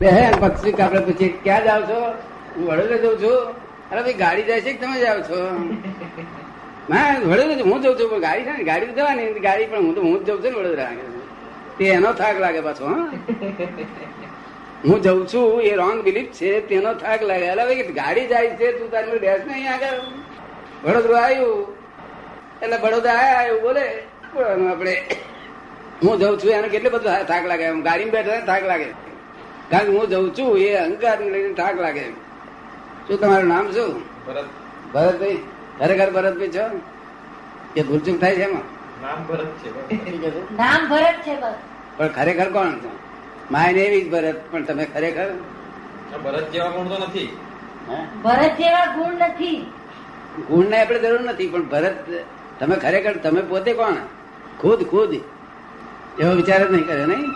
પછી આપણે પૂછીએ, ક્યાં જાવ છો? હું વડોદરા જઉં છું. અરે ભાઈ, ગાડી જાય છે કે તમે જાવ છો? ના, વડોદરા. હું જઉં છું, પણ ગાડી છે ને, ગાડી જવાની ગાડી પણ હું તો, હું જ જઉં છું ને વડોદરા તે એનો થાક લાગે પાછો, હા. જઉં છું, એ રોંગ બિલીફ છે, તેનો થાક લાગે. અરે ભાઈ ગાડી જાય છે, તું તારી બેસ ને અહીંયા આગળ. વડોદરા આવ્યું. એટલે વડોદરા આયા, એવું બોલે. આપણે. હું જઉં છું, એને કેટલો બધો થાક લાગે. ગાડીમાં બેઠા થાક લાગે. કારણ કે હું જઉં છું એ અહંકાર લઈને થાક લાગે. શું તમારું નામ શું? ભરત. ભરતભાઈ ખરેખર ભરતભાઈ છો? કે ભૂલચૂક થાય છે એમાં? નામ ભરત છે નામ ભરત છે પણ ખરેખર કોણ છો? માય એવી જ ભરત પણ તમે ખરેખર? ભરત જેવા ગુણ તો નથી. હે? ભરત જેવા ગુણ નથી. ગુણની આપણે જરૂર નથી પણ ભરત તમે ખરેખર તમે પોતે કોણ? ખુદ ખુદ. એવો વિચાર જ નહીં કરે નહીં?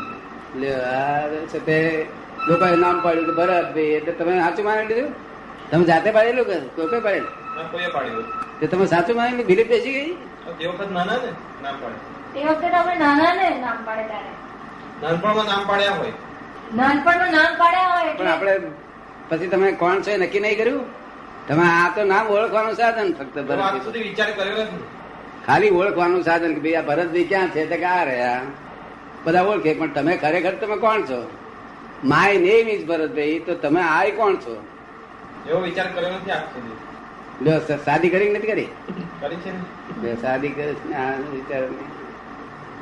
લ્યો, આ છે તે લોકોએ નામ પાડ્યું કે ભરત ભાઈ એટલે તમે સાચું માની લીધું? તમે જાતે પાડેલું કે કોઈ કોઈ પાડેલું. તે તમે સાચું માની લીધું? બિલીફ બેસી ગઈ? તે વખત નાના ને નામ પાડે. તે વખતે આપણે નાના ને નામ પાડે ત્યારે. નાનપણમાં નામ પાડ્યા હોય. નાનપણમાં નામ પાડ્યા હોય પણ આપણે પછી તમે કોણ છો એ નક્કી નહીં કર્યું? તમે આ તો નામ ઓળખવાનું સાધન ફક્ત ભરત સુધી વિચાર કર્યો નથી. ખાલી ઓળખવાનું સાધન કે ભાઈ આ ભરતભાઈ ક્યાં છે? તે કા આ રહ્યા. બધા ઓળખે પણ તમે ખરેખર તમે કોણ છો? માય નેમ ઇઝ ભરતભાઈ તો તમે આય કોણ છો? એવો વિચાર કર્યો નથી આજ સુધી. શાદી કરી નથી કરી? કરી છે ને. શાદી કરે છે આ વિચાર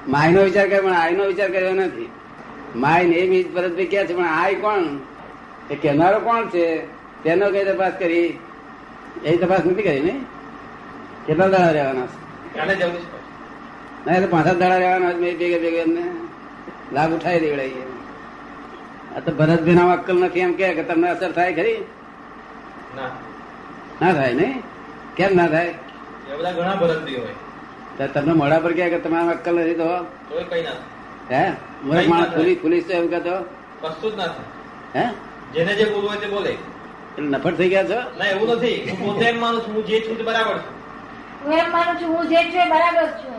માયનો વિચાર કર્યો પણ આયનો વિચાર કર્યો નથી. માય નેમ ઇઝ ભરતભાઈ ક્યાં છે પણ આય કોણ? એ કહેનારો કોણ છે? તેનો કઈ તપાસ કરી? એ તપાસ નથી કરી ને? કેટલા દાડા રહેવાના છે? કાલે જવું છે ના એ તો પાંચ સાત દાડા રહેવાના ભેગે ભેગે એમને. લાભ ઉઠાવી દેવડાવીએ આ તો ભરતભાઈ ના અક્કલ નથી એમ કે કે તમને અસર થાય ખરી? ના. ના થાય નઈ કેમ ના થાય? બધા ઘણા ભરતભાઈ હોય. તમને મોડા પર કે તમારા અક્કલ નથી તો? કઈ ના હે? મૂર્ખ માણસ પોલીસ પોલીસ તો એમ કહેતો? કશું જ ના થાય. હે? જેને જે બોલવું હોય તે બોલે. એટલે નફર થઈ ગયા છો? ના એવું નથી. હું પોતે એમ માનું છું હું જે છું તે બરાબર છું. હું એમ માનું છું હું જે છું બરાબર છું.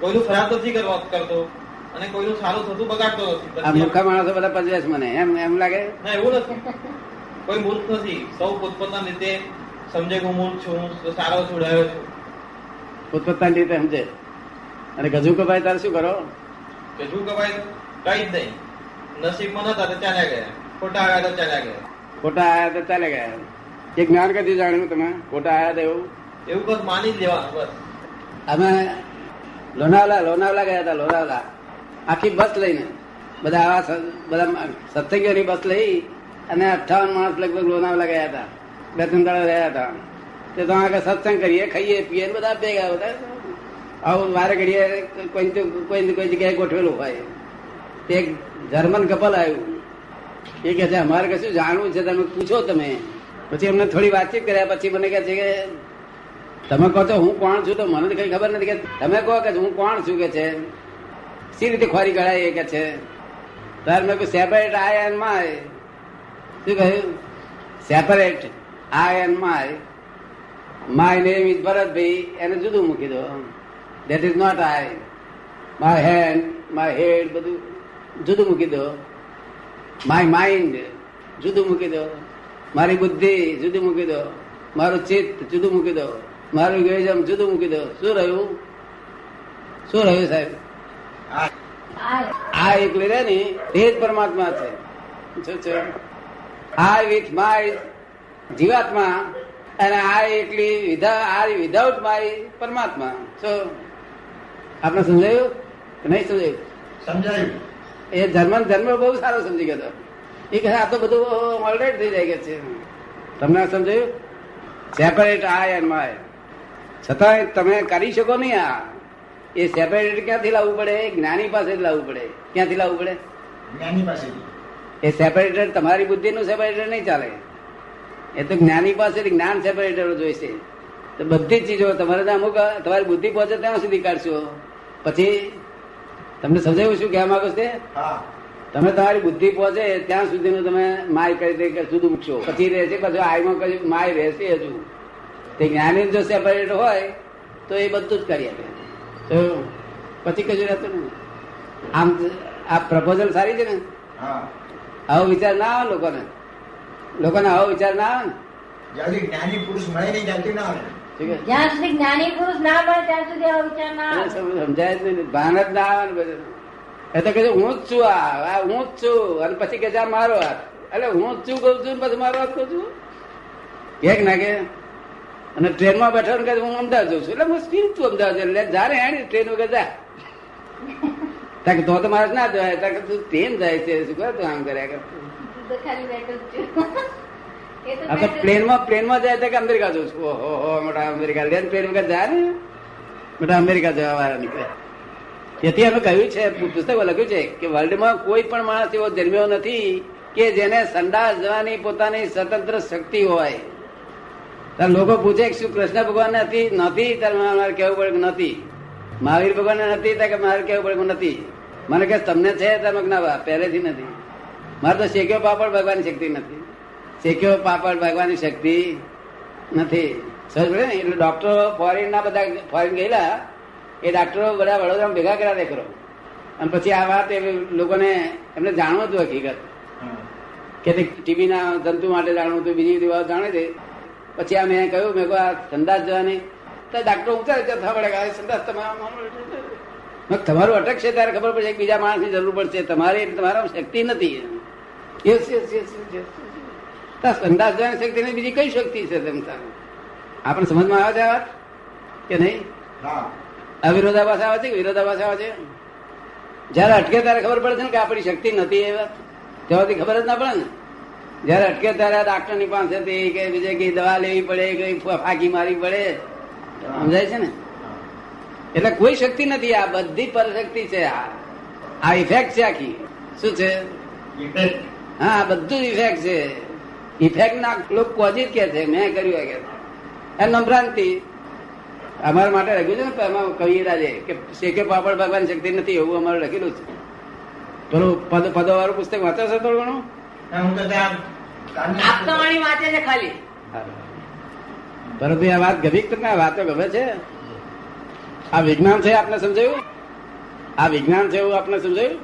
કોઈનું ખરાબ નથી કરવા કરતો. અને કોઈનું સારું થતું બગાડતો નથી. આ મૂર્ખા માણસો બધા પજવે છે મને. એમ એમ લાગે? ના એવું નથી. કોઈ મૂર્ખ નથી. સૌ પોતપોતાના રીતે સમજે કે હું મૂર્ખ છું હું સારો છું રહ્યો છું. પોતપોતાની રીતે સમજે. અને ગજુ કપાય તારે શું કરો? ગજુ કપાય કઈ જ નહીં. નસીબમાં નતા તો ચાલ્યા ગયા. ખોટા આવ્યા તો ચાલ્યા ગયા. ખોટા આવ્યા તો ચાલ્યા ગયા. એ જ્ઞાન કદી જાણ્યું તમે? ખોટા આવ્યા તો એવું? એવું બસ માની જ લેવાનું બસ. અમે લોનાવલા લોનાવલા ગયા હતા લોનાવલા. આખી બસ લઈને. બધા આવા બધા સત્સંગીઓની બસ લઈ અને અઠાવન માણસ લગભગ લોનાવલા ગયા હતા. બે ત્રણ દાડા રહ્યા હતા. તે તો આગળ સત્સંગ કરીએ, ખાઈએ, પીએ બધા ભેગા બધા આવું વારે ઘડીએ કોઈ કોઈ કોઈ જગ્યાએ ગોઠવેલું હોય. એક જર્મન કપલ આવ્યું. એ કહે છે, અમારે કશું જાણવું છે, તમે પૂછો તમે. પછી અમને થોડી વાતચીત કર્યા, પછી મને કહે છે કે, તમે કહો છો હું કોણ છું? તો મને કઈ ખબર નથી કે તમે કહો કે હું કોણ છું કે છે. સી રીતે ખોરી ગળાય એ કે છે? તાર મેં કહ્યું સેપરેટ આય એન્ડ માય શું કહ્યું? Separate i. And my my name is Bharatbhai એને જુદું મૂકી દો. That is not I my hand my head બધું જુદું મૂકી દો. માય માઇન્ડ જુદું મૂકી દો. મારી બુદ્ધિ, જુદું મૂકી દો. મારું ચિત્ત, જુદું મૂકી દો. મારું ઇગોઇઝમ જુદું મૂકી દો. શું રહ્યું? શું રહ્યું સાહેબ? આ આ એકલી રહે ને એ જ પરમાત્મા છે. આ વિથ માય જીવાત્મા અને આ એકલી વિધા આ વિધાઉટ માય પરમાત્મા. છો આપણે સમજાયું નહીં સમજાયું? સમજાયું. એ ધર્મ જન્મ બહુ સારો સમજી ગયો હતો. એ કહે આ તો બધું ઓલરેડી થઈ જાય છે. તમને સમજાયું? સેપરેટ આય એન્ડ માય છતાંય તમે કરી શકો નહીં આ. એ સેપરેટ ક્યાંથી લાવવું પડે? જ્ઞાની પાસે જ લાવવું પડે. ક્યાંથી લાવવું પડે? જ્ઞાની પાસે એ સેપરેટર તમારી બુદ્ધિનું સેપરેટર નહીં ચાલે. એ તો જ્ઞાની પાસેથી જ્ઞાન સેપરેટર જોઈશે તો બધી જ ચીજો તમારે તો અમુક તમારી બુદ્ધિ પહોંચે ત્યાં સુધી કાઢશો. પછી તમને સમજાયું શું કહેવા માંગો છે હા. તમે તમારી બુદ્ધિ પહોંચે ત્યાં સુધીનું તમે માય કરી દે કે જુદું મૂકશો. પછી રહેશે પછી આયમાં કઈ માય રહેશે હજુ. તે જ્ઞાની જો સેપરેટ હોય તો એ બધું જ કરી આપે. તો પછી કશું રહેતું આમ આ પ્રપોઝલ સારી છે ને? હા. આવો વિચાર ના આવે લોકોને. લોકોને આવો વિચાર ના આવે ને? જ્ઞાની પુરુષ મળે નહીં ત્યાંથી ના આવે. ઠીક છે? જ્યાં સુધી જ્ઞાની પુરુષ ના મળે ત્યાં સુધી આવો વિચાર ના આવે. સમજાય જ નહીં ભાન જ ના આવે ને બધું. એ તો કહે હું જ છું આ હું જ છું. અને પછી કે આ મારો હાથ. એટલે હું જ છું કહું છું પછી મારો હાથ કહું છું. એક ના કે અને ટ્રેનમાં બેઠો ને કહે હું અમદાવાદ જઉં છું. એટલે હું સ્પીડ છું અમદાવાદ એટલે જા ને હેડી ટ્રેન વગર જા તાકે તો તો મારે ના જવાય તાકે તું ટ્રેન જાય છે. શું કરે તું આમ કર્યા કર? તું તો ખાલી બેઠો જ છું. એ તો આ તો પ્લેનમાં પ્લેનમાં જાય તો કે અમેરિકા જઉં છું. ઓહો હો મોટા અમેરિકા. લે પ્લેન વગર જા ને. મોટા અમેરિકા જવા વાળા નીકળે. તેથી અમે કહ્યું છે પુસ્તકો લખ્યું છે કે વર્લ્ડમાં કોઈ પણ માણસ એવો જન્મ્યો નથી કે જેને સંડાસ જવાની પોતાની સ્વતંત્ર શક્તિ હોય. લોકો પૂછે કે શું કૃષ્ણ ભગવાન નથી? નથી. ત્યારે મારે કેવું પડે કે નથી. મહાવીર ભગવાન નથી ત્યારે કે મારે કેવું પડે નથી. મને કે તમને છે? તમે ના પહેલેથી નથી. મારે તો શેક્યો પાપડ ભગવાનની શક્તિ નથી. શેક્યો પાપડ ભગવાનની શક્તિ નથી. સમજ પડે ને? એટલે ડોક્ટરો ફોરેન ના બધા ફોરેન ગયેલા એ ડોક્ટરો બધા વડોદરામાં ભેગા કર્યા દેખરો. અને પછી આ વાત એ લોકોને એમને જાણવું હતું હકીકત. કે ટીબી ના જંતુ માટે જાણવું હતું બીજી બધી વાત જાણે છે. પછી આ મેં કહ્યું મેં આ સંદાસ જવાની તો ડાક્ટર ઊંચા રીતે થવા પડે આ સંદાસ તમારા તમારું અટક છે ત્યારે ખબર પડશે કે બીજા માણસની જરૂર પડશે. તમારી તમારા શક્તિ નથી. યસ યસ યસ યસ સંદાસ જવાની શક્તિ નહીં બીજી કઈ શક્તિ છે તેમ તારે? આપણે સમજમાં આવે છે આ વાત કે નહીં? હા. વિરોધાભાસ આવે છે કે વિરોધાભાસ આવે છે? જયારે અટકે ત્યારે ખબર પડે છે ને કે આપણી શક્તિ નથી એ વાત. ત્યાંથી ખબર જ ના પડે ને. જયારે અટકે ત્યારે ડાક્ટરની પાસે કે બીજે કઈ દવા લેવી પડે કઈ ફાકી મારવી પડે. સમજાય છે ને? એટલે કોઈ શક્તિ નથી. આ બધી પરશક્તિ છે. આ આ ઇફેક્ટ છે આખી. શું છે? હા આ બધું ઇફેક્ટ છે. ઇફેક્ટ ના લોકો કોજી જ કે છે? મેં કર્યું એ કે એમ નમ્રાંતિ અમારા માટે લખ્યું છે ને એમાં કવિરાજે કે શેકે પાપડ ભગવાન શક્તિ નથી એવું અમારે લખેલું છે. પેલું પદ પદો વાળું પુસ્તક વાંચો છો થોડું ઘણું? હું તો ત્યાં આપતાવાણી વાંચે છે ખાલી. પરંતુ આ વાત તમને વાતો ગમે છે. આ વિજ્ઞાન છે આપને સમજાયું? આ વિજ્ઞાન છે એવું આપને સમજાયું?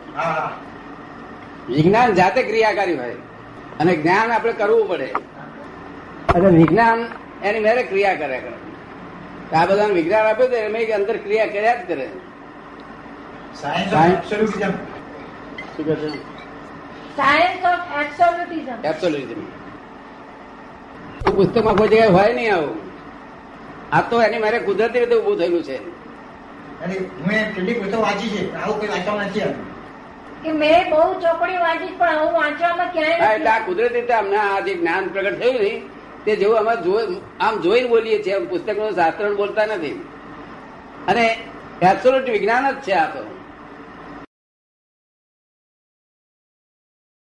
વિજ્ઞાન જાતે ક્રિયાકારી હોય. અને જ્ઞાન આપણે કરવું પડે. અને વિજ્ઞાન એની મેરે ક્રિયા કરે કરે આ બધાને વિજ્ઞાન આપ્યું તો એમ અંદર ક્રિયા કર્યા જ કરે. સાયન્સ શું કહે છે? સાયન્સ એબ્સોલ્યુટિઝમ એબ્સોલ્યુટિઝમ પુસ્તકમાં કોઈ જગ્યાએ હોય નહીં આવું. આ તો એની મારે કુદરતી રીતે ઉભું થયેલું છે. અને હું પુસ્તકો વાંચી છે આવું કોઈ વાંચવામાં નથી આવ્યું. કે મેં બહુ ચોપડી વાંચી પણ હું વાંચવામાં ક્યાંય એટલે આ કુદરતી રીતે અમને આ જે જ્ઞાન પ્રગટ થયું ને તે જેવું અમે આમ જોઈને બોલીએ છીએ પુસ્તકનું શાસ્ત્ર બોલતા નથી. અને એબ્સોલ્યુટ વિજ્ઞાન જ છે આ તો.